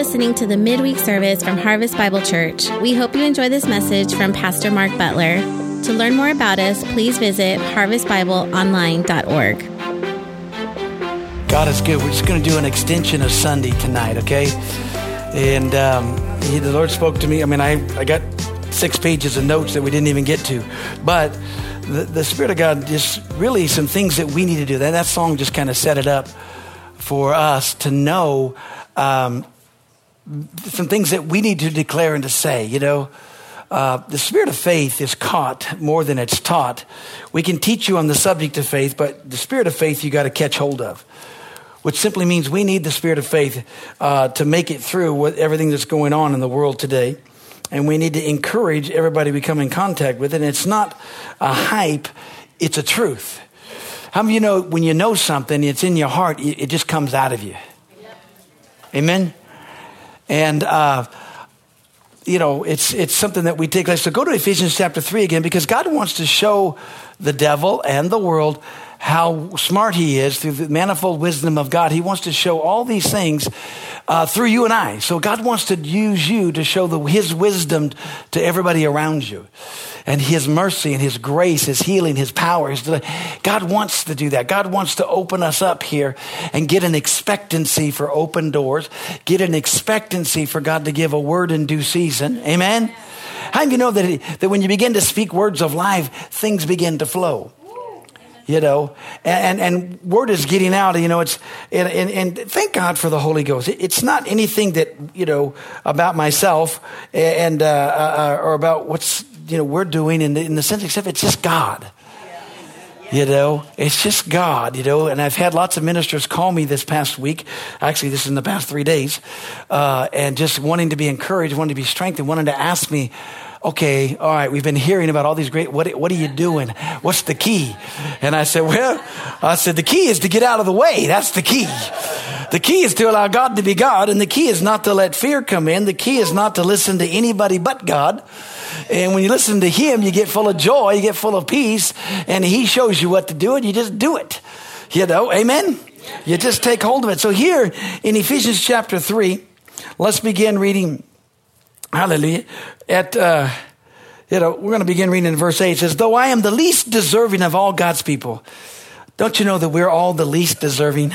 listening to the midweek service from Harvest Bible Church. We hope you enjoy this message from Pastor Mark Butler. To learn more about us, please visit harvestbibleonline.org. God is good. We're just going to do an extension of Sunday tonight, okay? And um, he, the Lord spoke to me. I mean, I, I got six pages of notes that we didn't even get to. But the, the Spirit of God just really some things that we need to do. That, that song just kind of set it up for us to know um, some things that we need to declare and to say. You know, uh, the spirit of faith is caught more than it's taught. We can teach you on the subject of faith, but the spirit of faith you got to catch hold of, which simply means we need the spirit of faith uh, to make it through with everything that's going on in the world today. And we need to encourage everybody we come in contact with. And it's not a hype, it's a truth. How many of you know when you know something, it's in your heart, it just comes out of you? Amen? And, uh, you know, it's, it's something that we take. So go to Ephesians chapter 3 again because God wants to show the devil and the world how smart he is through the manifold wisdom of God. He wants to show all these things uh, through you and I. So God wants to use you to show the, his wisdom to everybody around you. And his mercy and his grace, his healing, his power. His God wants to do that. God wants to open us up here and get an expectancy for open doors, get an expectancy for God to give a word in due season. Amen? How do you know that, that when you begin to speak words of life, things begin to flow? you know? And, and word is getting out you know it's and, and, and, thank god for the holy ghost. It's not anything that you know about myself and uh, uh, or about what's you know we're doing in the, in the sense except it's just god you know it's just god you know and i've had lots of ministers call me this past week. Actually this is in the past three days uh, and just wanting to be encouraged wanting to be strengthened wanting to ask me okay, all right, we've been hearing about all these great, what, what are you doing? What's the key? And I said, well, I said, the key is to get out of the way. That's the key. The key is to allow God to be God, and the key is not to let fear come in. The key is not to listen to anybody but God. And when you listen to Him, you get full of joy, you get full of peace, and He shows you what to do, and you just do it. You know, amen? You just take hold of it. So here in Ephesians chapter 3, let's begin reading Hallelujah. At, uh, you know, we're going to begin reading in verse 8. It says, Though I am the least deserving of all God's people, don't you know that we're all the least deserving?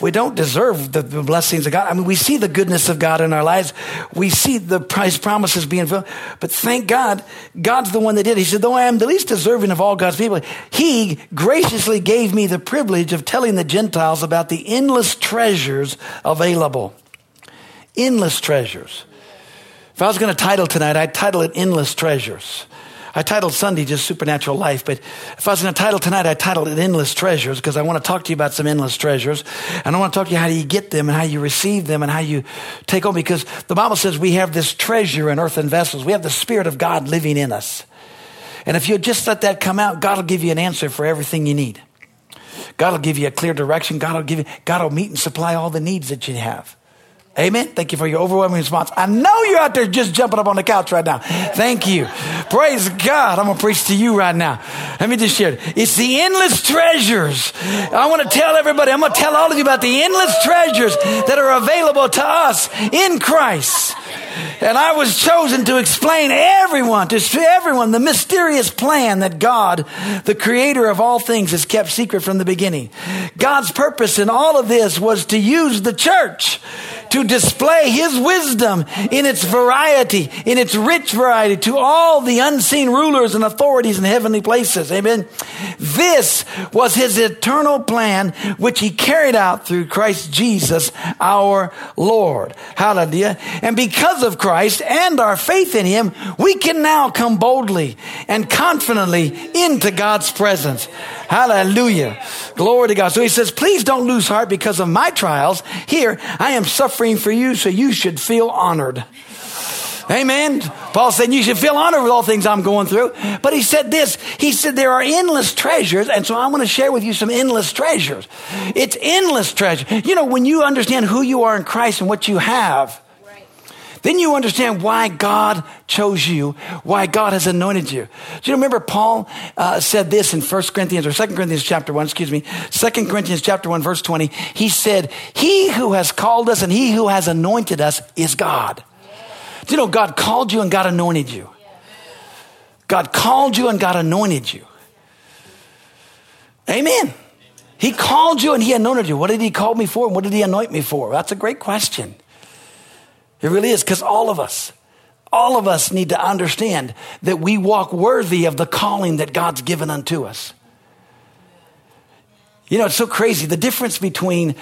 We don't deserve the blessings of God. I mean, we see the goodness of God in our lives. We see the price promises being fulfilled. But thank God, God's the one that did. He said, though I am the least deserving of all God's people, He graciously gave me the privilege of telling the Gentiles about the endless treasures available. Endless treasures. If I was going to title tonight, I'd title it Endless Treasures. I titled Sunday just Supernatural Life, but if I was going to title tonight, I'd title it Endless Treasures because I want to talk to you about some endless treasures. And I want to talk to you how you get them and how you receive them and how you take on because the Bible says we have this treasure in earthen vessels. We have the Spirit of God living in us. And if you just let that come out, God will give you an answer for everything you need. God will give you a clear direction. God will give you, God will meet and supply all the needs that you have. Amen. Thank you for your overwhelming response. I know you're out there just jumping up on the couch right now. Thank you. Praise God. I'm going to preach to you right now. Let me just share it. It's the endless treasures. I want to tell everybody, I'm going to tell all of you about the endless treasures that are available to us in Christ. And I was chosen to explain everyone, to everyone, the mysterious plan that God, the creator of all things, has kept secret from the beginning. God's purpose in all of this was to use the church to display his wisdom in its variety, in its rich variety to all the unseen rulers and authorities in heavenly places. Amen. This was his eternal plan, which he carried out through Christ Jesus, our Lord. Hallelujah. And because of Christ and our faith in him, we can now come boldly and confidently into God's presence. Hallelujah. Glory to God. So he says, please don't lose heart because of my trials. Here, I am suffering for you, so you should feel honored. Amen. Paul said, You should feel honored with all things I'm going through. But he said this He said, There are endless treasures. And so I want to share with you some endless treasures. It's endless treasure. You know, when you understand who you are in Christ and what you have, Then you understand why God chose you, why God has anointed you. Do you remember Paul uh, said this in 1 Corinthians or 2 Corinthians chapter 1, excuse me, 2 Corinthians chapter 1 verse 20. He said, he who has called us and he who has anointed us is God. Do you know God called you and God anointed you? God called you and God anointed you. Amen. He called you and he anointed you. What did he call me for and what did he anoint me for? That's a great question. It really is because all of us, all of us need to understand that we walk worthy of the calling that God's given unto us. You know, it's so crazy. The difference between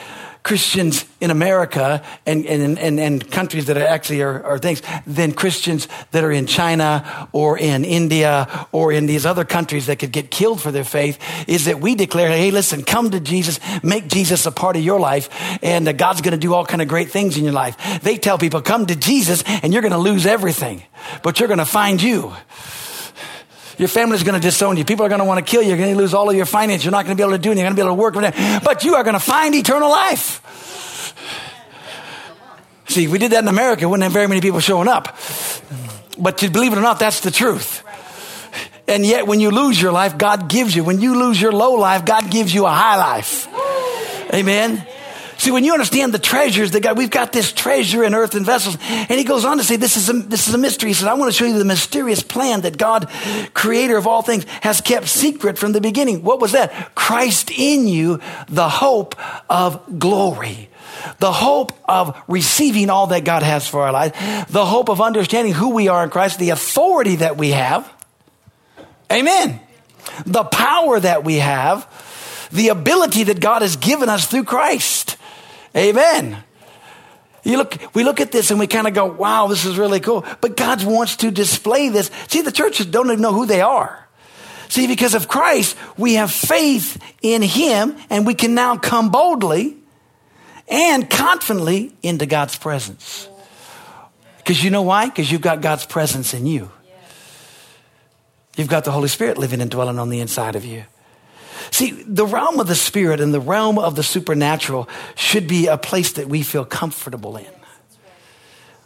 Christians in America and, and, and, and countries that are actually are, are, things than Christians that are in China or in India or in these other countries that could get killed for their faith is that we declare, hey, listen, come to Jesus, make Jesus a part of your life, and God's going to do all kind of great things in your life. They tell people, come to Jesus and you're going to lose everything, but you're going to find you. Your family's going to disown you. People are going to want to kill you. You're going to lose all of your finance. You're not going to be able to do anything. You're going to be able to work. But you are going to find eternal life. See, if we did that in America, wouldn't have very many people showing up. But to believe it or not, that's the truth. And yet, when you lose your life, God gives you. When you lose your low life, God gives you a high life. Amen. See, when you understand the treasures that God, we've got this treasure in earthen vessels. And he goes on to say, this is a, this is a mystery. He said, I want to show you the mysterious plan that God, creator of all things, has kept secret from the beginning. What was that? Christ in you, the hope of glory the hope of receiving all that God has for our life, the hope of understanding who we are in Christ, the authority that we have. Amen. The power that we have, the ability that God has given us through Christ. Amen. You look, we look at this and we kind of go, wow, this is really cool. But God wants to display this. See, the churches don't even know who they are. See, because of Christ, we have faith in Him and we can now come boldly and confidently into God's presence. Because you know why? Because you've got God's presence in you. You've got the Holy Spirit living and dwelling on the inside of you. See, the realm of the spirit and the realm of the supernatural should be a place that we feel comfortable in.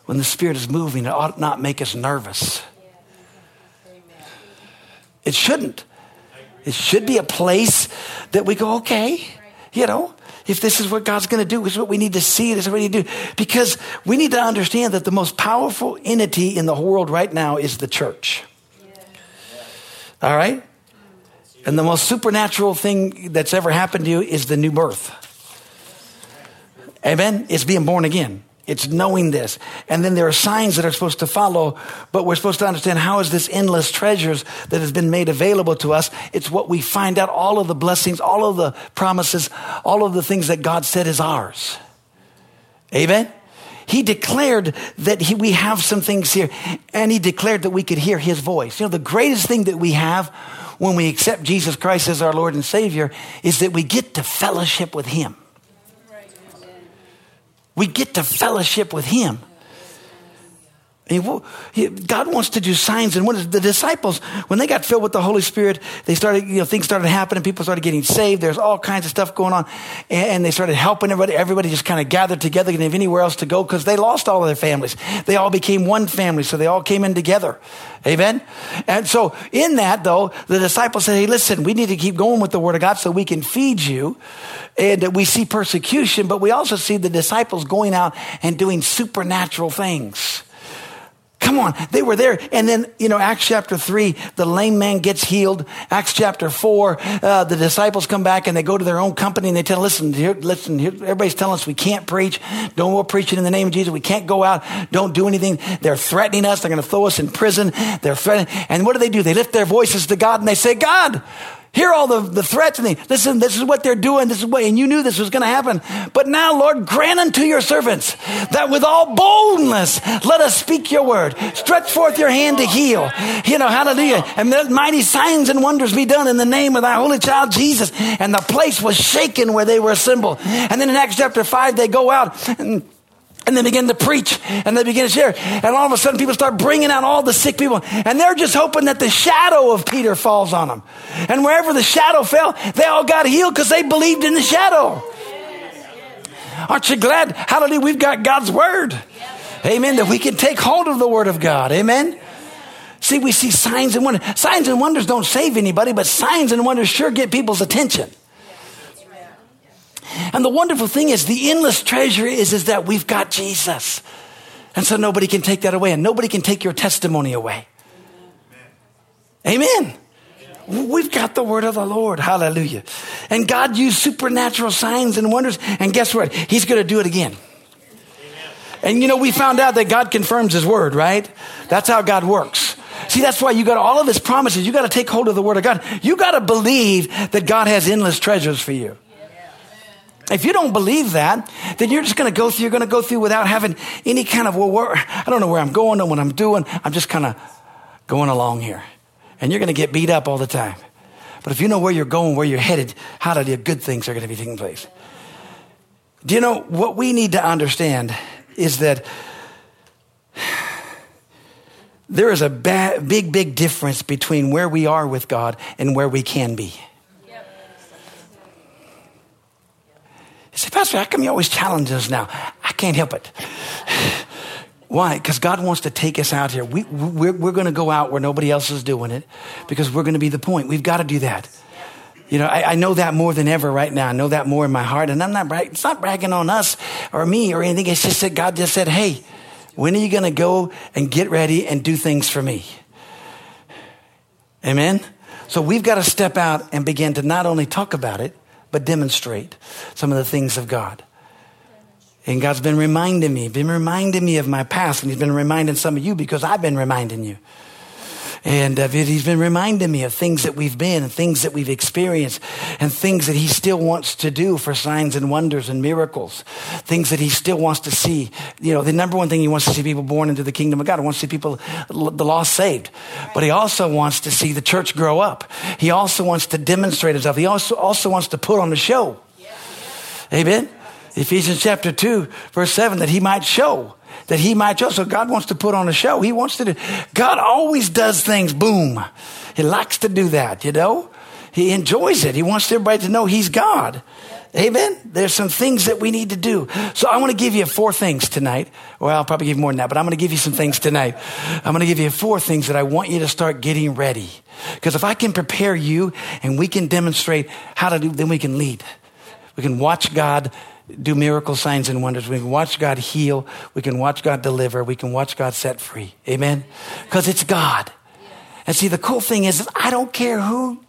When the spirit is moving, it ought not make us nervous. It shouldn't. It should be a place that we go, okay, you know, if this is what God's going to do, this is what we need to see, this is what we need to do. Because we need to understand that the most powerful entity in the world right now is the church. All right? And the most supernatural thing that's ever happened to you is the new birth. Amen? It's being born again. It's knowing this. And then there are signs that are supposed to follow, but we're supposed to understand how is this endless treasures that has been made available to us. It's what we find out all of the blessings, all of the promises, all of the things that God said is ours. Amen? He declared that he, we have some things here, and he declared that we could hear his voice. You know, the greatest thing that we have when we accept Jesus Christ as our Lord and Savior is that we get to fellowship with Him. We get to fellowship with Him. God wants to do signs and wonders. The disciples, when they got filled with the Holy Spirit, they started, you know, things started happening. People started getting saved. There's all kinds of stuff going on. And they started helping everybody. Everybody just kind of gathered together, didn't have anywhere else to go because they lost all of their families. They all became one family, so they all came in together. Amen? And so in that, though, the disciples said, hey, listen, we need to keep going with the Word of God so we can feed you. And we see persecution, but we also see the disciples going out and doing supernatural things. Come on, they were there. And then, you know, Acts chapter 3, the lame man gets healed. Acts chapter 4, uh, the disciples come back and they go to their own company and they tell, listen, here, listen, here, everybody's telling us we can't preach. Don't go preaching in the name of Jesus. We can't go out. Don't do anything. They're threatening us. They're going to throw us in prison. They're threatening. And what do they do? They lift their voices to God and they say, God, hear all the, the threats and they, listen, this is what they're doing. This is what, and you knew this was going to happen. But now, Lord, grant unto your servants that with all boldness, let us speak your word. Stretch forth your hand to heal. You know, hallelujah. And let mighty signs and wonders be done in the name of thy holy child Jesus. And the place was shaken where they were assembled. And then in Acts chapter 5, they go out and and they begin to preach and they begin to share. And all of a sudden, people start bringing out all the sick people. And they're just hoping that the shadow of Peter falls on them. And wherever the shadow fell, they all got healed because they believed in the shadow. Aren't you glad? Hallelujah, we've got God's word. Amen. That we can take hold of the Word of God. Amen. See, we see signs and wonders. Signs and wonders don't save anybody, but signs and wonders sure get people's attention. And the wonderful thing is, the endless treasure is, is that we've got Jesus. And so nobody can take that away, and nobody can take your testimony away. Amen. We've got the word of the Lord. Hallelujah. And God used supernatural signs and wonders. And guess what? He's going to do it again. And you know, we found out that God confirms his word, right? That's how God works. See, that's why you got all of his promises. You got to take hold of the word of God. You got to believe that God has endless treasures for you. If you don't believe that, then you're just going to go through, you're going to go through without having any kind of, well, where, I don't know where I'm going or what I'm doing. I'm just kind of going along here. And you're going to get beat up all the time. But if you know where you're going, where you're headed, how the good things are going to be taking place. Do you know what we need to understand is that there is a ba- big, big difference between where we are with God and where we can be. Say, Pastor, how come you always challenge us now? I can't help it. Why? Because God wants to take us out here. We, we're, we're going to go out where nobody else is doing it because we're going to be the point. We've got to do that. You know, I, I, know that more than ever right now. I know that more in my heart. And I'm not, brag- it's not bragging on us or me or anything. It's just that God just said, hey, when are you going to go and get ready and do things for me? Amen? So we've got to step out and begin to not only talk about it, but demonstrate some of the things of God. And God's been reminding me, been reminding me of my past, and He's been reminding some of you because I've been reminding you. And uh, he's been reminding me of things that we've been and things that we've experienced and things that he still wants to do for signs and wonders and miracles. Things that he still wants to see. You know, the number one thing he wants to see people born into the kingdom of God. He wants to see people, the lost saved. But he also wants to see the church grow up. He also wants to demonstrate himself. He also, also wants to put on the show. Amen. Ephesians chapter 2, verse 7, that he might show that he might show. So God wants to put on a show. He wants to do, God always does things, boom. He likes to do that, you know? He enjoys it. He wants everybody to know he's God. Amen. There's some things that we need to do. So I want to give you four things tonight. Well, I'll probably give more than that, but I'm going to give you some things tonight. I'm going to give you four things that I want you to start getting ready. Because if I can prepare you and we can demonstrate how to do, then we can lead. We can watch God do miracle signs and wonders. We can watch God heal. We can watch God deliver. We can watch God set free. Amen? Because it's God. And see, the cool thing is, I don't care who,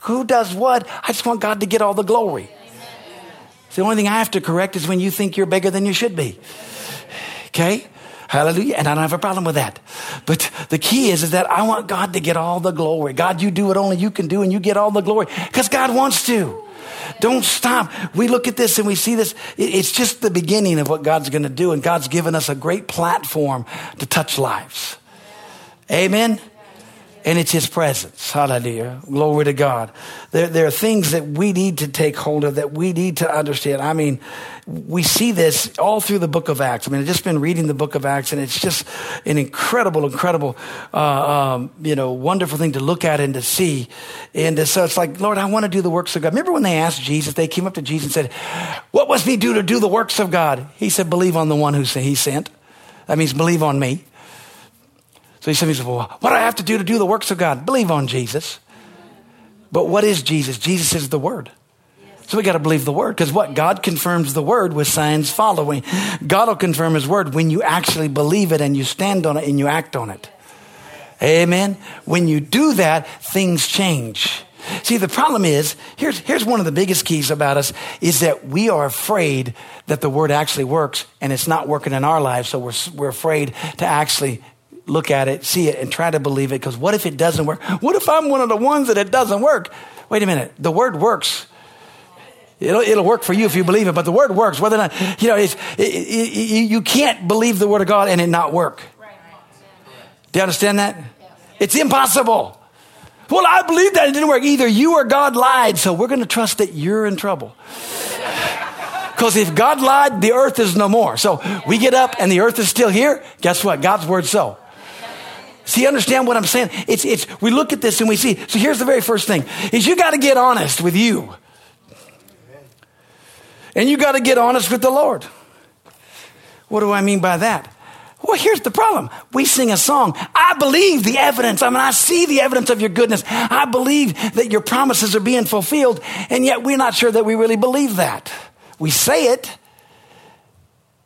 who does what. I just want God to get all the glory. The only thing I have to correct is when you think you're bigger than you should be. Okay? Hallelujah. And I don't have a problem with that. But the key is, is that I want God to get all the glory. God, you do what only you can do and you get all the glory because God wants to. Don't stop. We look at this and we see this. It's just the beginning of what God's going to do. And God's given us a great platform to touch lives. Amen and it's His presence. Hallelujah. Glory to God. There, there are things that we need to take hold of, that we need to understand. I mean, we see this all through the book of Acts. I mean, I've just been reading the book of Acts, and it's just an incredible, incredible, uh, um, you know, wonderful thing to look at and to see. And so it's like, Lord, I want to do the works of God. Remember when they asked Jesus, they came up to Jesus and said, What must we do to do the works of God? He said, Believe on the one who he sent. That means believe on me. So he said, well, what do I have to do to do the works of God? Believe on Jesus. But what is Jesus? Jesus is the Word. So we got to believe the Word because what? God confirms the Word with signs following. God will confirm His Word when you actually believe it and you stand on it and you act on it. Amen. When you do that, things change. See, the problem is, here's, here's one of the biggest keys about us is that we are afraid that the word actually works and it's not working in our lives. So we're, we're afraid to actually look at it, see it, and try to believe it. Because what if it doesn't work? What if I'm one of the ones that it doesn't work? Wait a minute. The word works. It'll, it'll work for you if you believe it, but the word works. Whether or not, you know, it's, it, it, you can't believe the word of God and it not work. Do you understand that? It's impossible. Well, I believe that it didn't work. Either you or God lied, so we're going to trust that you're in trouble. Because if God lied, the earth is no more. So we get up and the earth is still here. Guess what? God's word so. See, understand what I'm saying? It's, it's, we look at this and we see. So here's the very first thing is you got to get honest with you. And you got to get honest with the Lord. What do I mean by that? Well, here's the problem. We sing a song. I believe the evidence. I mean, I see the evidence of your goodness. I believe that your promises are being fulfilled. And yet we're not sure that we really believe that. We say it.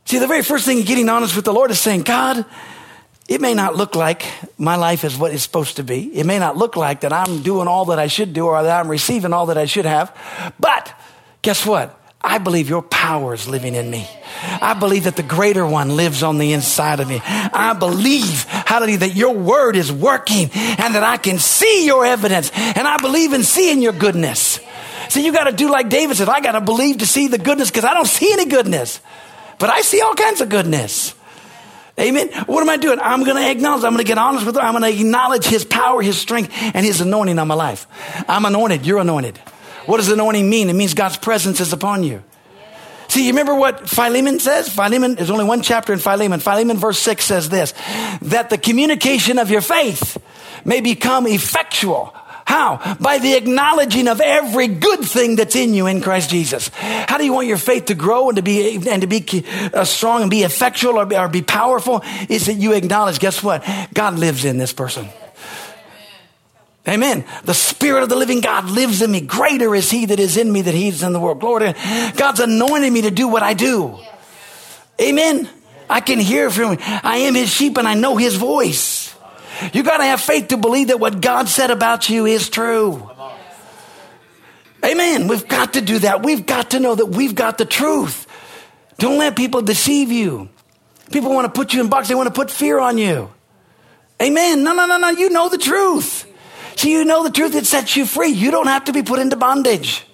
See, the very first thing in getting honest with the Lord is saying, God, it may not look like my life is what it's supposed to be. It may not look like that I'm doing all that I should do or that I'm receiving all that I should have. But guess what? I believe your power is living in me. I believe that the greater one lives on the inside of me. I believe, hallelujah, that your word is working and that I can see your evidence. And I believe in seeing your goodness. So you got to do like David said, I got to believe to see the goodness because I don't see any goodness, but I see all kinds of goodness. Amen. What am I doing? I'm going to acknowledge. I'm going to get honest with her. I'm going to acknowledge his power, his strength, and his anointing on my life. I'm anointed. You're anointed. What does anointing mean? It means God's presence is upon you. See, you remember what Philemon says? Philemon, there's only one chapter in Philemon. Philemon verse 6 says this, that the communication of your faith may become effectual. How? By the acknowledging of every good thing that's in you in Christ Jesus. How do you want your faith to grow and to be and to be uh, strong and be effectual or be, or be powerful? Is that you acknowledge? Guess what? God lives in this person. Amen. The Spirit of the living God lives in me. Greater is He that is in me than He is in the world. Glory God's anointed me to do what I do. Amen. I can hear from Him. I am His sheep and I know His voice. You got to have faith to believe that what God said about you is true. Amen. We've got to do that. We've got to know that we've got the truth. Don't let people deceive you. People want to put you in box. They want to put fear on you. Amen. No, no, no, no. You know the truth. See, you know the truth, it sets you free. You don't have to be put into bondage.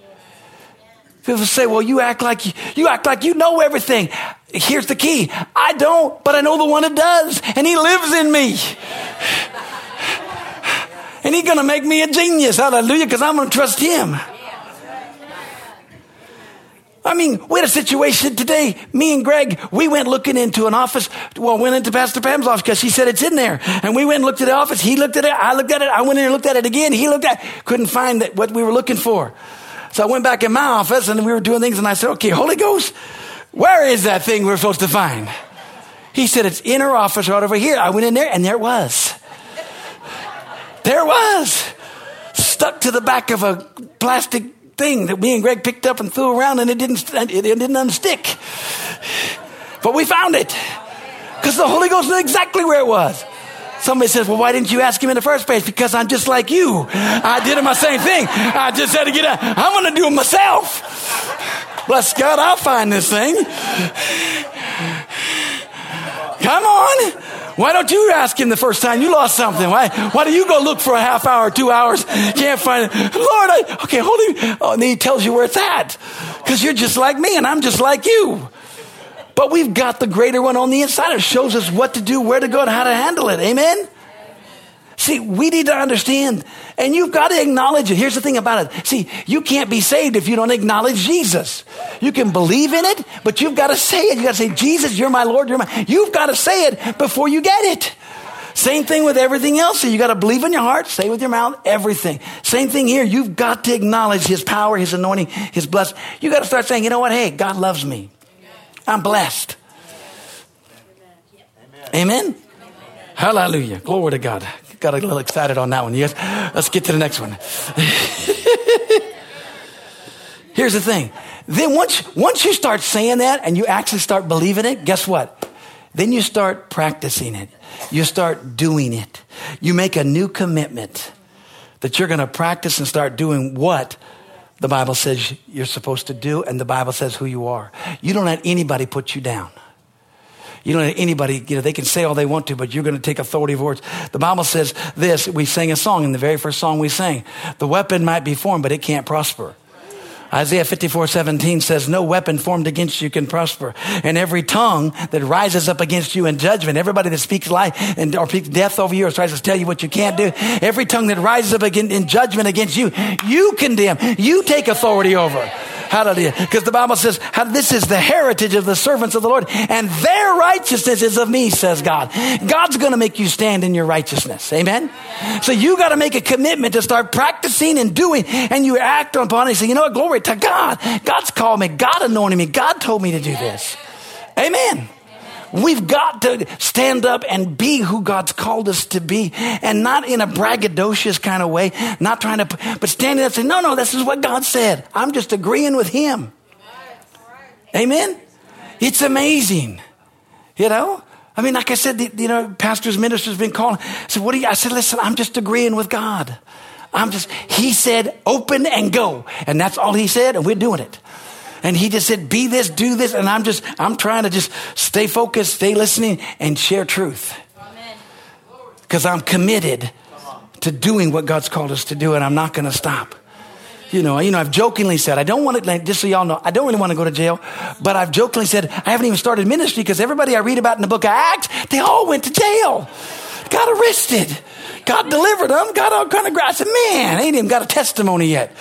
People say, well, you act like you, you act like you know everything. Here's the key. I don't, but I know the one that does, and he lives in me. And he's gonna make me a genius. Hallelujah, because I'm gonna trust him. I mean, we had a situation today. Me and Greg, we went looking into an office. Well, went into Pastor Pam's office because she said it's in there. And we went and looked at the office. He looked at it. I looked at it. I went in and looked at it again. He looked at it. Couldn't find that, what we were looking for. So I went back in my office and we were doing things and I said, okay, Holy Ghost, where is that thing we're supposed to find? He said, it's in our office right over here. I went in there and there it was. There it was. Stuck to the back of a plastic thing that me and Greg picked up and threw around and it didn't, it didn't unstick. But we found it because the Holy Ghost knew exactly where it was. Somebody says, well, why didn't you ask him in the first place? Because I'm just like you. I did my same thing. I just had to get out. I'm going to do it myself. Bless God, I'll find this thing. Come on. Why don't you ask him the first time you lost something? Why, why do you go look for a half hour, two hours, can't find it? Lord, I, okay, hold him. Oh, and then he tells you where it's at. Because you're just like me and I'm just like you. But we've got the greater one on the inside. It shows us what to do, where to go, and how to handle it. Amen? See, we need to understand, and you've got to acknowledge it. Here's the thing about it. See, you can't be saved if you don't acknowledge Jesus. You can believe in it, but you've got to say it. You got to say, Jesus, you're my Lord, you're my. You've got to say it before you get it. Same thing with everything else. So you got to believe in your heart, say with your mouth, everything. Same thing here. You've got to acknowledge His power, His anointing, His blessing. You got to start saying, you know what? Hey, God loves me. I'm blessed. Amen. Amen. Hallelujah. Glory to God. Got a little excited on that one. Yes. Let's get to the next one. Here's the thing. Then once, once you start saying that and you actually start believing it, guess what? Then you start practicing it. You start doing it. You make a new commitment that you're going to practice and start doing what the Bible says you're supposed to do, and the Bible says who you are. You don't let anybody put you down. You don't let anybody, you know, they can say all they want to, but you're going to take authority of words. The Bible says this. We sang a song in the very first song we sang. The weapon might be formed, but it can't prosper. Isaiah 54, 17 says, No weapon formed against you can prosper. And every tongue that rises up against you in judgment, everybody that speaks life and or speaks death over you or tries to tell you what you can't do, every tongue that rises up again in judgment against you, you condemn. You take authority over. Hallelujah. Because the Bible says, this is the heritage of the servants of the Lord, and their righteousness is of me, says God. God's going to make you stand in your righteousness. Amen? So you got to make a commitment to start practicing and doing, and you act upon it. Say, you know what? Glory to God. God's called me. God anointed me. God told me to do this. Amen. We've got to stand up and be who God's called us to be and not in a braggadocious kind of way, not trying to, but standing up and saying, no, no, this is what God said. I'm just agreeing with Him. Amen? It's amazing. You know? I mean, like I said, the, you know, pastors, ministers have been calling. I said, what do you, I said, listen, I'm just agreeing with God. I'm just, he said, open and go. And that's all he said, and we're doing it. And he just said, be this, do this. And I'm just, I'm trying to just stay focused, stay listening, and share truth. Because I'm committed to doing what God's called us to do, and I'm not going to stop. You know, you know, I've jokingly said, I don't want to, like, just so y'all know, I don't really want to go to jail, but I've jokingly said, I haven't even started ministry because everybody I read about in the book of Acts, they all went to jail, got arrested. God delivered them, got all kind of grass. Man, ain't even got a testimony yet.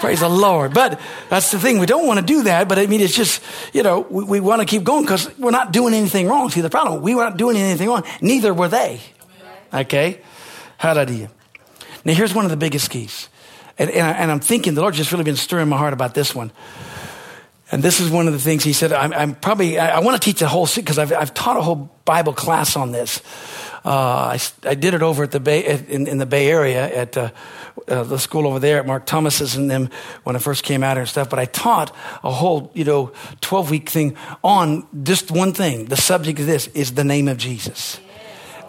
Praise the Lord. But that's the thing. We don't want to do that. But I mean, it's just, you know, we, we want to keep going because we're not doing anything wrong. See, the problem, we weren't doing anything wrong. Neither were they. Okay? Hallelujah. Now, here's one of the biggest keys. And, and, I, I'm thinking, the Lord just really been stirring my heart about this one. And this is one of the things he said. I'm, I'm probably, I, I want to teach a whole, because I've, I've taught a whole Bible class on this. Uh, I, I, did it over at the Bay, in, in the Bay Area at uh, uh, the school over there at Mark Thomas's and them when I first came out here and stuff. But I taught a whole, you know, 12 week thing on just one thing. The subject of this is the name of Jesus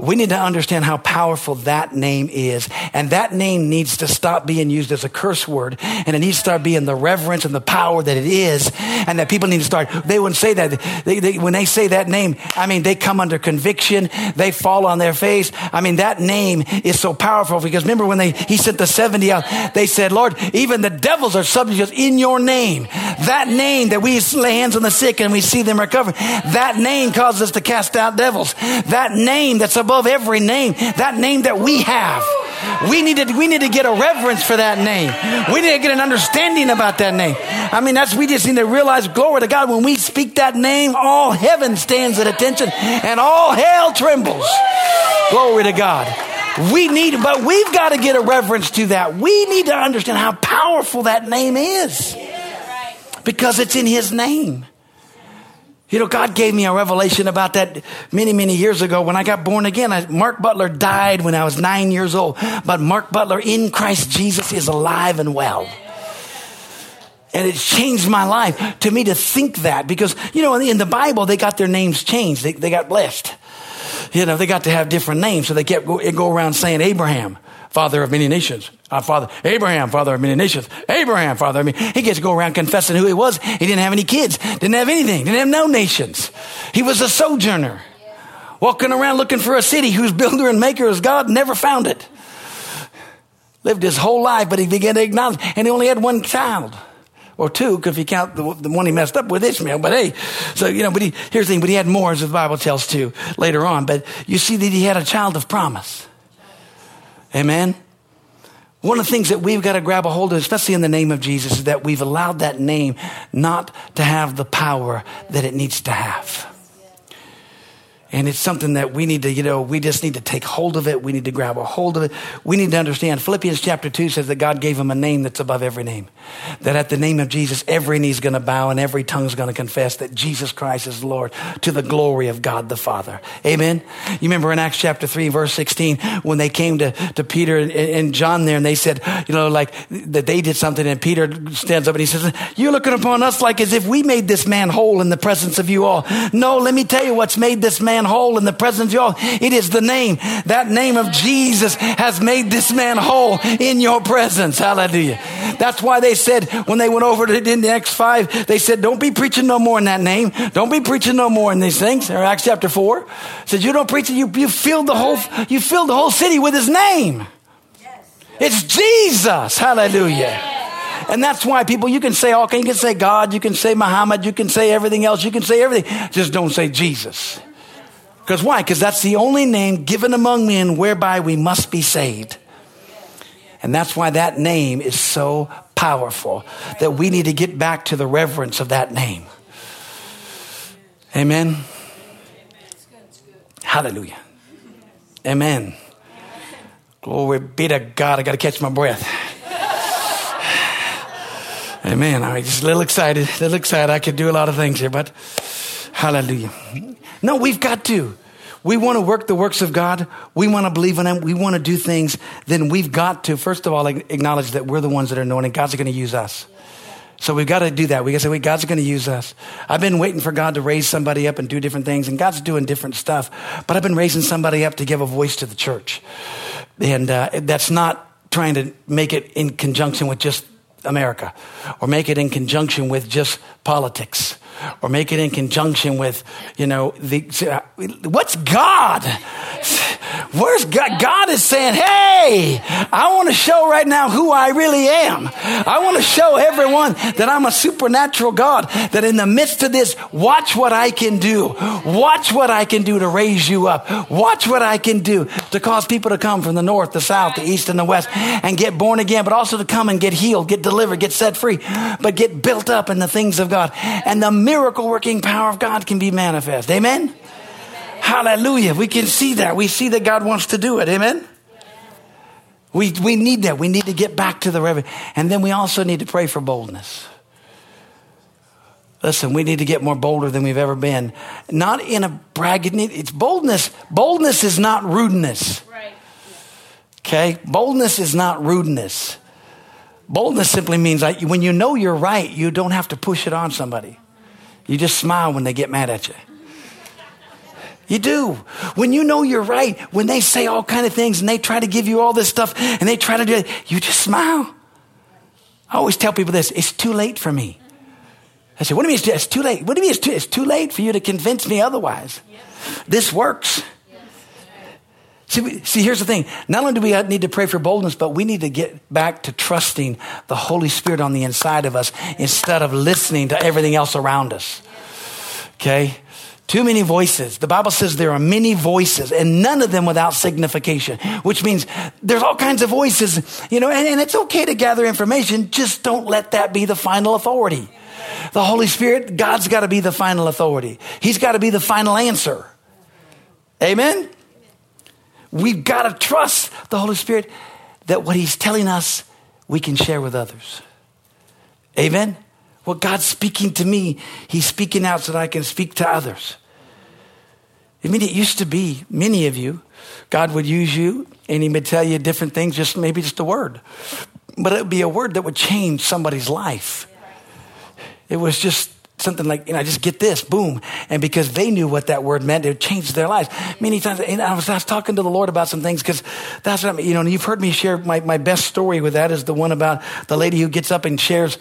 we need to understand how powerful that name is. And that name needs to stop being used as a curse word and it needs to start being the reverence and the power that it is. And that people need to start, they wouldn't say that. They, they, when they say that name, I mean, they come under conviction. They fall on their face. I mean, that name is so powerful because remember when they, he sent the 70 out, they said, Lord, even the devils are subject in your name. That name that we lay hands on the sick and we see them recover, that name causes us to cast out devils. That name that's above every name, that name that we have. We need to, we need to get a reverence for that name. We need to get an understanding about that name. I mean, that's, we just need to realize, glory to God, when we speak that name, all heaven stands at attention and all hell trembles. Glory to God. We need, but we've got to get a reverence to that. We need to understand how powerful that name is because it's in His name. You know, God gave me a revelation about that many, many years ago when I got born again. I, Mark Butler died when I was nine years old, but Mark Butler in Christ Jesus is alive and well. And it changed my life to me to think that because, you know, in the Bible, they got their names changed. They, they got blessed. You know, they got to have different names. So they kept go, go around saying Abraham father of many nations. Our father, Abraham, father of many nations. Abraham, father of many. He gets to go around confessing who he was. He didn't have any kids, didn't have anything, didn't have no nations. He was a sojourner, walking around looking for a city whose builder and maker is God, never found it. Lived his whole life, but he began to acknowledge, and he only had one child or two, if you count the, the, one he messed up with Ishmael. But hey, so you know, but he, here's the thing. But he had more, as the Bible tells too later on. But you see that he had a child of promise. Amen? One of the things that we've got to grab a hold of, especially in the name of Jesus, is that we've allowed that name not to have the power that it needs to have. And it's something that we need to, you know, we just need to take hold of it. We need to grab a hold of it. We need to understand. Philippians chapter 2 says that God gave him a name that's above every name. That at the name of Jesus, every knee's going to bow and every tongue's going to confess that Jesus Christ is Lord to the glory of God the Father. Amen. You remember in Acts chapter 3, verse 16, when they came to, to Peter and, and John there and they said, you know, like that they did something and Peter stands up and he says, You're looking upon us like as if we made this man whole in the presence of you all. No, let me tell you what's made this man man whole in the presence of you all. It is the name. That name of Jesus has made this man whole in your presence. Hallelujah. That's why they said when they went over to in the Acts 5, they said, don't be preaching no more in that name. Don't be preaching no more in these things. Or Acts chapter 4 says, you don't preach it. You, you filled the whole, you filled the whole city with his name. It's Jesus. Hallelujah. And that's why people, you can say, okay, you can say God, you can say Muhammad, you can say everything else, you can say everything. Just don't say Jesus. Because why? Because that's the only name given among men whereby we must be saved. And that's why that name is so powerful that we need to get back to the reverence of that name. Amen. Hallelujah. Amen. Glory be to God. I got to catch my breath. Amen. I'm just a little excited, a little excited. I could do a lot of things here, but Hallelujah. No, we've got to. We want to work the works of God. We want to believe in Him. We want to do things. Then we've got to, first of all, acknowledge that we're the ones that are anointed. God's going to use us. So we've got to do that. We got to say, wait, God's going to use us. I've been waiting for God to raise somebody up and do different things, and God's doing different stuff. But I've been raising somebody up to give a voice to the church. And uh, that's not trying to make it in conjunction with just America or make it in conjunction with just politics or make it in conjunction with, you know, the, what's God? Where's God? God is saying, Hey, I want to show right now who I really am. I want to show everyone that I'm a supernatural God, that in the midst of this, watch what I can do. Watch what I can do to raise you up. Watch what I can do to cause people to come from the north, the south, the east, and the west and get born again, but also to come and get healed, get delivered, get set free, but get built up in the things of God. And the miracle working power of God can be manifest. Amen? Hallelujah. We can see that. We see that God wants to do it. Amen? We, we need that. We need to get back to the reverend. And then we also need to pray for boldness. Listen, we need to get more bolder than we've ever been. Not in a bragging, it's boldness. Boldness is not rudeness. Okay? Boldness is not rudeness. Boldness simply means like when you know you're right, you don't have to push it on somebody. You just smile when they get mad at you. You do. When you know you're right, when they say all kind of things and they try to give you all this stuff and they try to do it, you just smile. I always tell people this, it's too late for me. I say, what do you mean it's too, late? What do you mean it's too, it's too late for you to convince me otherwise? This works. See, see, here's the thing. Not only do we need to pray for boldness, but we need to get back to trusting the Holy Spirit on the inside of us instead of listening to everything else around us. Okay? Too many voices. The Bible says there are many voices and none of them without signification, which means there's all kinds of voices, you know, and, and it's okay to gather information. Just don't let that be the final authority. The Holy Spirit, God's got to be the final authority. He's got to be the final answer. Amen? We've got to trust the Holy Spirit that what He's telling us, we can share with others. Amen? What God's speaking to me, He's speaking out so that I can speak to others. I mean, it used to be many of you, God would use you and He would tell you different things, just maybe just a word. But it would be a word that would change somebody's life. It was just something like, you know, just get this, boom. And because they knew what that word meant, it changed their lives. Many times, and I was, I was talking to the Lord about some things because that's what I mean, you know, you've heard me share my, my best story with that is the one about the lady who gets up and shares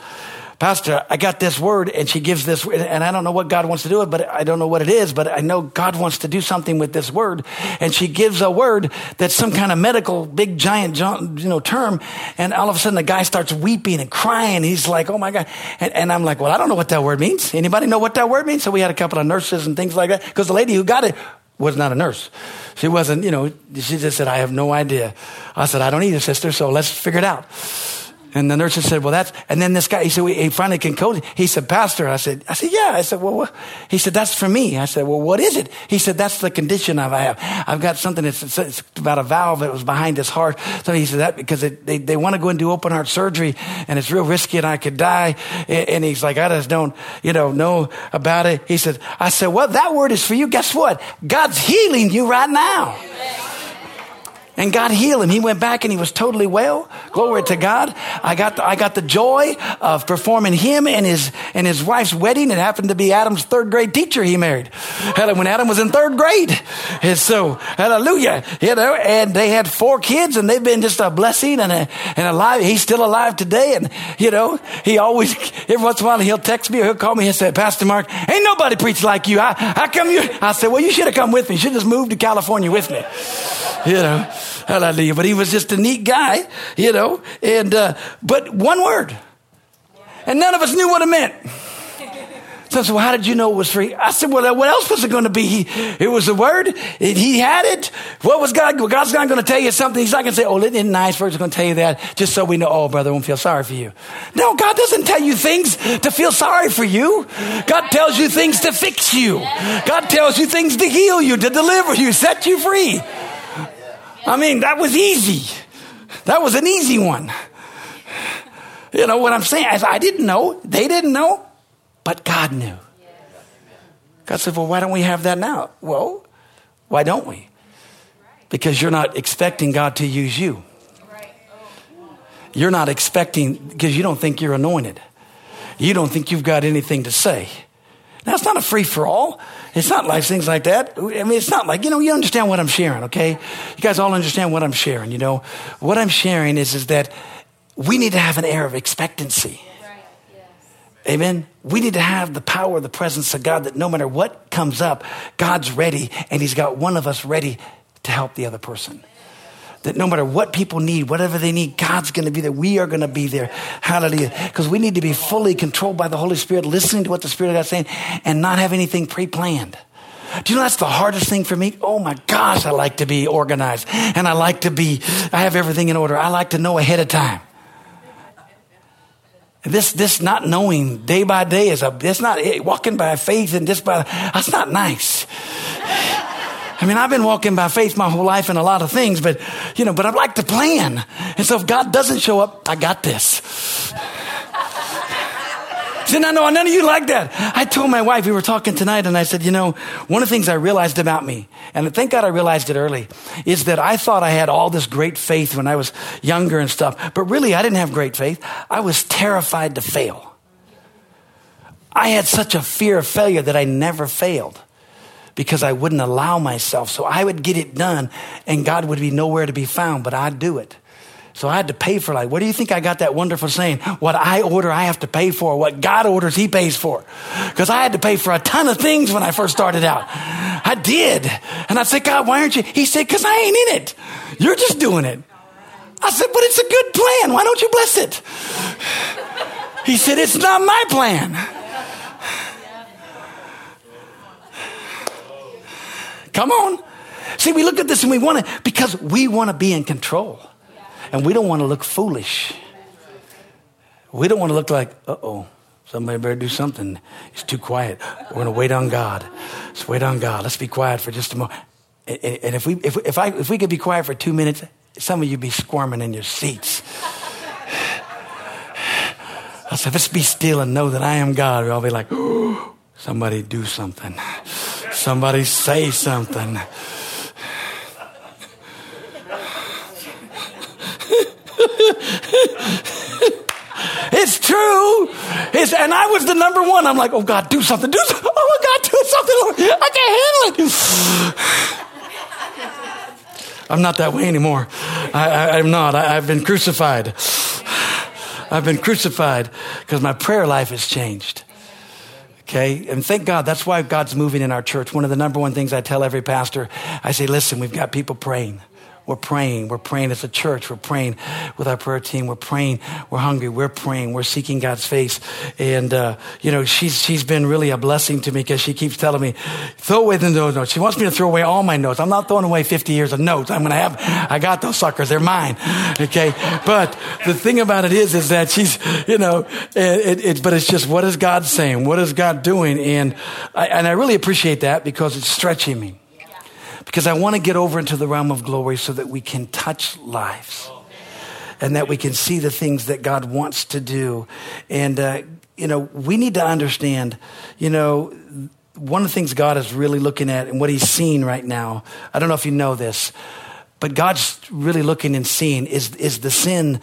Pastor, I got this word, and she gives this, and I don't know what God wants to do it, but I don't know what it is, but I know God wants to do something with this word. And she gives a word that's some kind of medical, big, giant, you know, term. And all of a sudden, the guy starts weeping and crying. He's like, "Oh my God!" And, and I'm like, "Well, I don't know what that word means. Anybody know what that word means?" So we had a couple of nurses and things like that because the lady who got it was not a nurse. She wasn't, you know, she just said, I have no idea. I said, I don't either, sister, so let's figure it out. And the nurses said, well, that's, and then this guy, he said, he finally concluded. He said, pastor, I said, I said, yeah. I said, well, what? he said, that's for me. I said, well, what is it? He said, that's the condition I have. I've got something that's it's about a valve that was behind his heart. So he said that because it, they, they want to go and do open heart surgery and it's real risky and I could die. And he's like, I just don't, you know, know about it. He said, I said, well, that word is for you. Guess what? God's healing you right now. And God healed him. He went back and he was totally well. Glory to God. I got the, I got the joy of performing him and his and his wife's wedding. It happened to be Adam's third grade teacher he married. When Adam was in third grade. And so, hallelujah. You know, and they had four kids and they've been just a blessing and a, and alive. He's still alive today. And, you know, he always, every once in a while he'll text me or he'll call me and say, Pastor Mark, ain't nobody preach like you. How, how come you? I said, well, you should have come with me. You should have just moved to California with me. You know. Hallelujah. But he was just a neat guy, you know, and, uh, but one word. And none of us knew what it meant. So I said, well, how did you know it was free? I said, well, what else was it going to be? He, it was the word. It, he had it. What was God? God's not going to tell you something. He's not going to say, oh, isn't nice for going to tell you that just so we know, oh, brother, I won't feel sorry for you. No, God doesn't tell you things to feel sorry for you. God tells you things to fix you. God tells you things to heal you, to deliver you, set you free. I mean, that was easy. That was an easy one. You know what I'm saying? I didn't know. They didn't know. But God knew. God said, Well, why don't we have that now? Well, why don't we? Because you're not expecting God to use you. You're not expecting, because you don't think you're anointed. You don't think you've got anything to say. Now, it's not a free for all. It's not like things like that. I mean, it's not like, you know, you understand what I'm sharing, okay? You guys all understand what I'm sharing, you know? What I'm sharing is, is that we need to have an air of expectancy. Amen. We need to have the power, the presence of God that no matter what comes up, God's ready and He's got one of us ready to help the other person. That no matter what people need, whatever they need, God's going to be there. We are going to be there. Hallelujah. Because we need to be fully controlled by the Holy Spirit, listening to what the Spirit of God's saying, and not have anything pre planned. Do you know that's the hardest thing for me? Oh my gosh, I like to be organized and I like to be, I have everything in order. I like to know ahead of time. This, this not knowing day by day is a, it's not walking by faith and just by, that's not nice. I mean, I've been walking by faith my whole life in a lot of things, but, you know, but I'd like to plan. And so if God doesn't show up, I got this. See, no, no, none of you like that. I told my wife, we were talking tonight, and I said, you know, one of the things I realized about me, and thank God I realized it early, is that I thought I had all this great faith when I was younger and stuff. But really, I didn't have great faith. I was terrified to fail. I had such a fear of failure that I never failed because I wouldn't allow myself. So I would get it done, and God would be nowhere to be found, but I'd do it. So I had to pay for like, What do you think I got that wonderful saying? What I order, I have to pay for. What God orders, He pays for. Because I had to pay for a ton of things when I first started out. I did. And I said, God, why aren't you? He said, because I ain't in it. You're just doing it. I said, but it's a good plan. Why don't you bless it? He said, it's not my plan. Come on. See, we look at this and we want to, because we want to be in control. And we don't want to look foolish. We don't want to look like, uh oh, somebody better do something. It's too quiet. We're going to wait on God. Let's wait on God. Let's be quiet for just a moment. And if we, if, if, I, if we could be quiet for two minutes, some of you'd be squirming in your seats. I said, let's be still and know that I am God. We'll all be like, somebody do something. Somebody say something. it's true. It's, and I was the number one. I'm like, oh God, do something. Do something. Oh God, do something. I can't handle it. I'm not that way anymore. I, am not. I, I've been crucified. I've been crucified because my prayer life has changed. Okay. And thank God that's why God's moving in our church. One of the number one things I tell every pastor, I say, listen, we've got people praying. We're praying. We're praying as a church. We're praying with our prayer team. We're praying. We're hungry. We're praying. We're seeking God's face. And, uh, you know, she's, she's been really a blessing to me because she keeps telling me, throw away the notes. She wants me to throw away all my notes. I'm not throwing away 50 years of notes. I'm going to have, I got those suckers. They're mine. Okay. But the thing about it is, is that she's, you know, it, it, it but it's just, what is God saying? What is God doing? And I, and I really appreciate that because it's stretching me because I want to get over into the realm of glory so that we can touch lives and that we can see the things that God wants to do. And, uh, you know, we need to understand, you know, one of the things God is really looking at and what he's seeing right now, I don't know if you know this, but God's really looking and seeing is, is the sin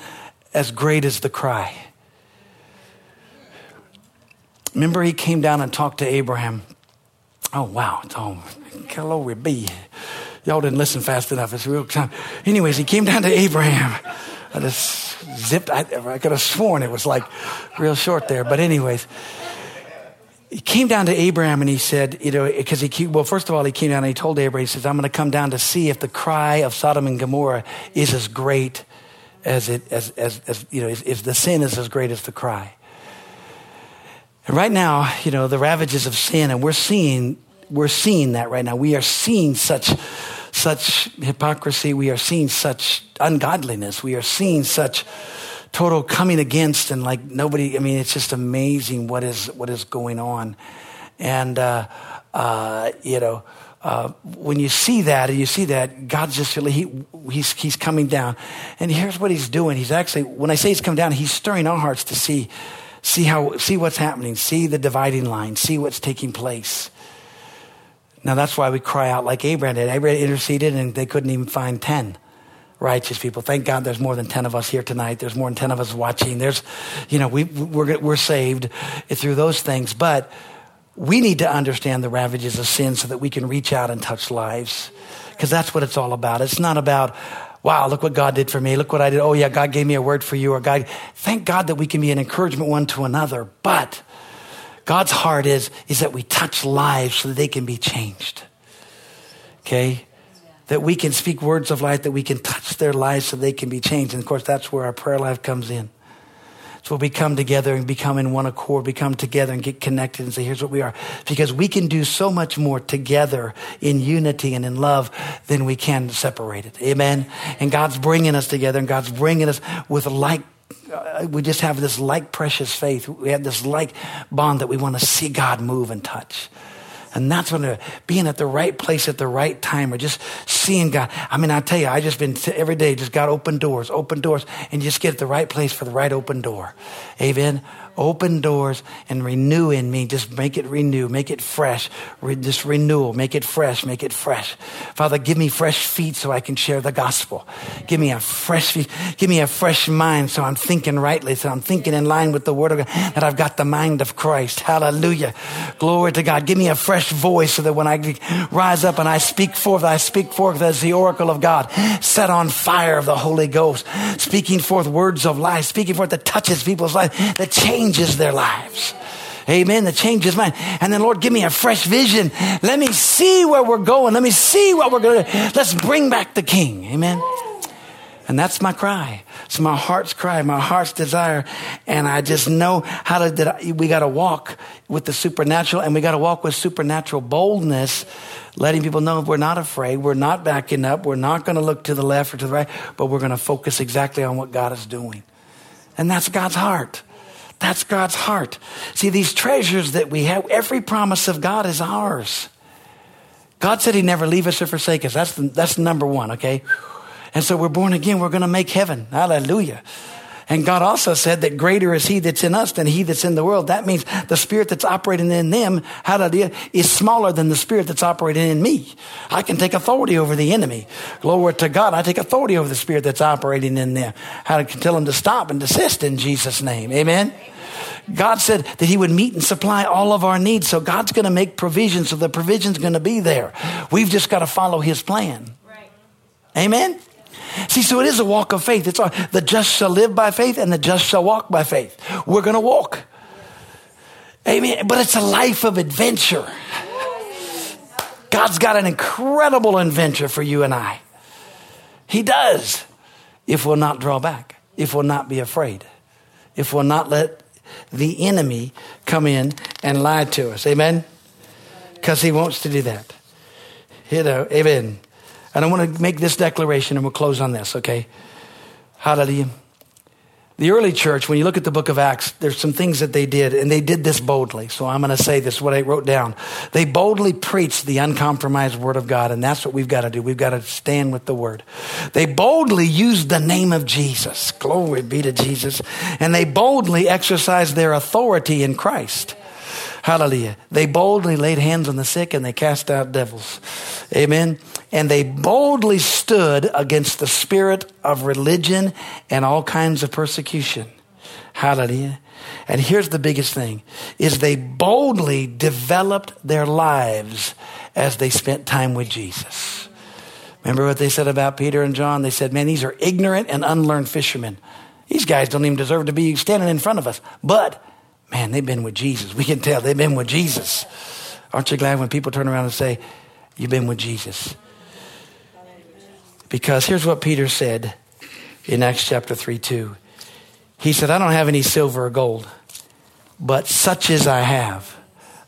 as great as the cry? Remember, he came down and talked to Abraham. Oh, wow. It's all glory be. Y'all didn't listen fast enough. It's real time. Anyways, he came down to Abraham. I just zipped. I, I could have sworn it was like real short there. But anyways, he came down to Abraham and he said, you know, because he, well, first of all, he came down and he told Abraham, he says, I'm going to come down to see if the cry of Sodom and Gomorrah is as great as it, as, as, as you know, if the sin is as great as the cry. And right now, you know, the ravages of sin, and we're seeing we're seeing that right now. We are seeing such, such hypocrisy. We are seeing such ungodliness. We are seeing such total coming against and like nobody, I mean, it's just amazing what is, what is going on. And, uh, uh, you know, uh, when you see that and you see that, God's just really, he, he's, he's coming down. And here's what he's doing. He's actually, when I say he's come down, he's stirring our hearts to see, see how, see what's happening, see the dividing line, see what's taking place. Now that's why we cry out like Abraham did. Abraham interceded and they couldn't even find 10 righteous people. Thank God there's more than 10 of us here tonight. There's more than 10 of us watching. There's, you know, we, we're, we're saved through those things. But we need to understand the ravages of sin so that we can reach out and touch lives. Because that's what it's all about. It's not about, wow, look what God did for me. Look what I did. Oh, yeah, God gave me a word for you. Or God, thank God that we can be an encouragement one to another. But God's heart is, is that we touch lives so that they can be changed. Okay? That we can speak words of life, that we can touch their lives so they can be changed. And of course, that's where our prayer life comes in. So we come together and become in one accord, We come together and get connected and say, here's what we are. Because we can do so much more together in unity and in love than we can separated. Amen. And God's bringing us together and God's bringing us with like uh, we just have this like precious faith. We have this like bond that we want to see God move and touch. And that's when being at the right place at the right time or just seeing God. I mean, I tell you, I just been every day, just got open doors, open doors, and just get at the right place for the right open door. Amen open doors and renew in me. Just make it renew, make it fresh. Re- just renewal, make it fresh, make it fresh. Father, give me fresh feet so I can share the gospel. Give me a fresh feet, give me a fresh mind so I'm thinking rightly, so I'm thinking in line with the word of God, that I've got the mind of Christ. Hallelujah. Glory to God. Give me a fresh voice so that when I rise up and I speak forth, I speak forth as the oracle of God, set on fire of the Holy Ghost, speaking forth words of life, speaking forth that touches people's life, that changes changes their lives. Amen. That changes mine. And then, Lord, give me a fresh vision. Let me see where we're going. Let me see what we're going to do. Let's bring back the King. Amen. And that's my cry. It's my heart's cry, my heart's desire. And I just know how to, that we got to walk with the supernatural and we got to walk with supernatural boldness, letting people know we're not afraid. We're not backing up. We're not going to look to the left or to the right, but we're going to focus exactly on what God is doing. And that's God's heart. That's God's heart. See, these treasures that we have, every promise of God is ours. God said He'd never leave us or forsake us. That's, the, that's number one, okay? And so we're born again. We're going to make heaven. Hallelujah. And God also said that greater is He that's in us than He that's in the world. That means the spirit that's operating in them, hallelujah, is smaller than the spirit that's operating in me. I can take authority over the enemy. Glory to God. I take authority over the spirit that's operating in them. How to tell them to stop and desist in Jesus' name. Amen. God said that He would meet and supply all of our needs. So God's going to make provision. So the provision's going to be there. We've just got to follow His plan. Right. Amen. See, so it is a walk of faith. It's all, the just shall live by faith and the just shall walk by faith. We're going to walk. Amen. But it's a life of adventure. God's got an incredible adventure for you and I. He does. If we'll not draw back, if we'll not be afraid, if we'll not let the enemy come in and lie to us. Amen? Because he wants to do that. You know, amen. And I want to make this declaration and we'll close on this, okay? Hallelujah. The early church, when you look at the book of Acts, there's some things that they did, and they did this boldly. So I'm going to say this, what I wrote down. They boldly preached the uncompromised word of God, and that's what we've got to do. We've got to stand with the word. They boldly used the name of Jesus. Glory be to Jesus. And they boldly exercised their authority in Christ. Hallelujah. They boldly laid hands on the sick and they cast out devils. Amen. And they boldly stood against the spirit of religion and all kinds of persecution. Hallelujah. And here's the biggest thing is they boldly developed their lives as they spent time with Jesus. Remember what they said about Peter and John? They said, man, these are ignorant and unlearned fishermen. These guys don't even deserve to be standing in front of us. But, man, they've been with Jesus. We can tell they've been with Jesus. Aren't you glad when people turn around and say, You've been with Jesus? Because here's what Peter said in Acts chapter 3 2. He said, I don't have any silver or gold, but such as I have.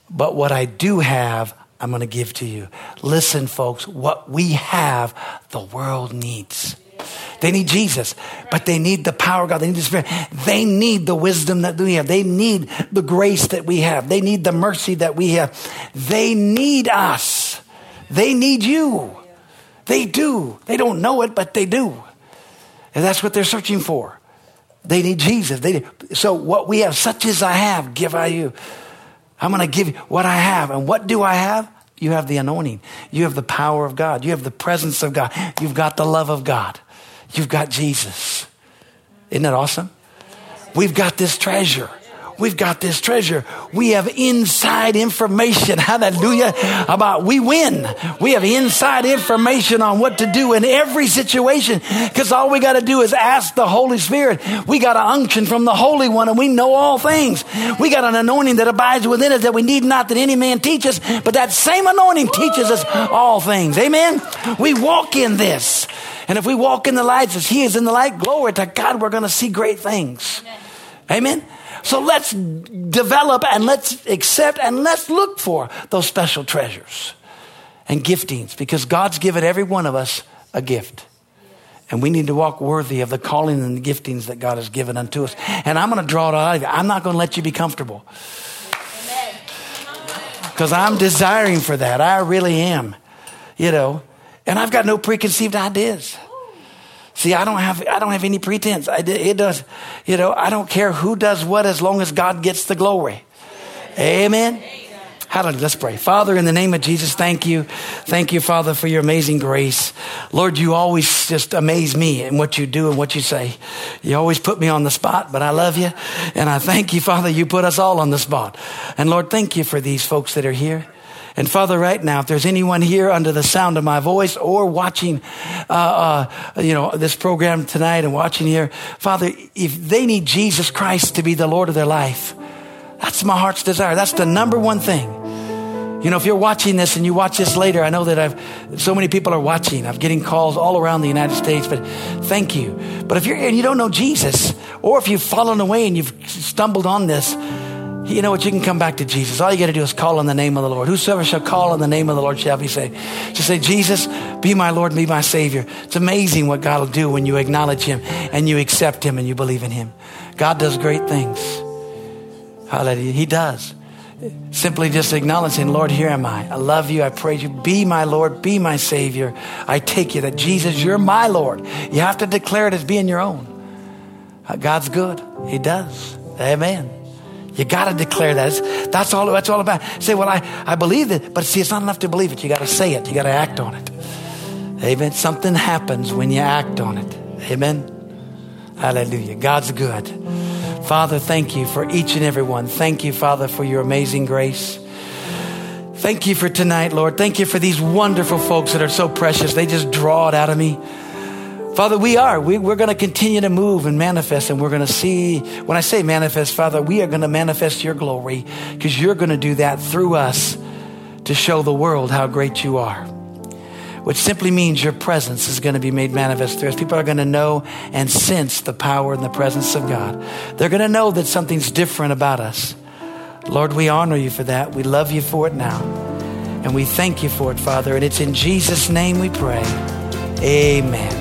But what I do have, I'm going to give to you. Listen, folks, what we have, the world needs. They need Jesus, but they need the power of God. They need the Spirit. They need the wisdom that we have. They need the grace that we have. They need the mercy that we have. They need us. They need you. They do. They don't know it, but they do. And that's what they're searching for. They need Jesus. They, so what we have, such as I have, give I you. I'm going to give you what I have. And what do I have? You have the anointing. You have the power of God. You have the presence of God. You've got the love of God. You've got Jesus. Isn't that awesome? We've got this treasure. We've got this treasure. We have inside information. Hallelujah. About we win. We have inside information on what to do in every situation because all we got to do is ask the Holy Spirit. We got an unction from the Holy One and we know all things. We got an anointing that abides within us that we need not that any man teach us, but that same anointing teaches us all things. Amen. We walk in this. And if we walk in the light as He is in the light, glory to God, we're going to see great things. Amen. So let's develop and let's accept and let's look for those special treasures and giftings because God's given every one of us a gift. And we need to walk worthy of the calling and the giftings that God has given unto us. And I'm going to draw it out of you. I'm not going to let you be comfortable. Because I'm desiring for that. I really am. You know, and I've got no preconceived ideas. See, I don't have, I don't have any pretense. I, it does, you know, I don't care who does what as long as God gets the glory. Amen. Hallelujah. Let's pray. Father, in the name of Jesus, thank you. Thank you, Father, for your amazing grace. Lord, you always just amaze me in what you do and what you say. You always put me on the spot, but I love you. And I thank you, Father, you put us all on the spot. And Lord, thank you for these folks that are here. And Father, right now, if there's anyone here under the sound of my voice or watching, uh, uh, you know, this program tonight and watching here, Father, if they need Jesus Christ to be the Lord of their life, that's my heart's desire. That's the number one thing. You know, if you're watching this and you watch this later, I know that I've, so many people are watching. I'm getting calls all around the United States, but thank you. But if you're, and you don't know Jesus, or if you've fallen away and you've stumbled on this, you know what? You can come back to Jesus. All you got to do is call on the name of the Lord. Whosoever shall call on the name of the Lord shall be saved. Just say, Jesus, be my Lord, be my Savior. It's amazing what God will do when you acknowledge Him and you accept Him and you believe in Him. God does great things. Hallelujah. He does. Simply just acknowledging, Lord, here am I. I love you. I praise you. Be my Lord. Be my Savior. I take you that Jesus, you're my Lord. You have to declare it as being your own. Uh, God's good. He does. Amen. You got to declare that. that's all. That's all about. Say, well, I, I believe it, but see, it's not enough to believe it. You got to say it. You got to act on it. Amen. Something happens when you act on it. Amen. Hallelujah. God's good. Father, thank you for each and every one. Thank you, Father, for your amazing grace. Thank you for tonight, Lord. Thank you for these wonderful folks that are so precious. They just draw it out of me. Father, we are. We, are going to continue to move and manifest, and we're going to see. When I say manifest, Father, we are going to manifest your glory because you're going to do that through us to show the world how great you are. Which simply means your presence is going to be made manifest through us. People are going to know and sense the power and the presence of God. They're going to know that something's different about us. Lord, we honor you for that. We love you for it now. And we thank you for it, Father. And it's in Jesus' name we pray. Amen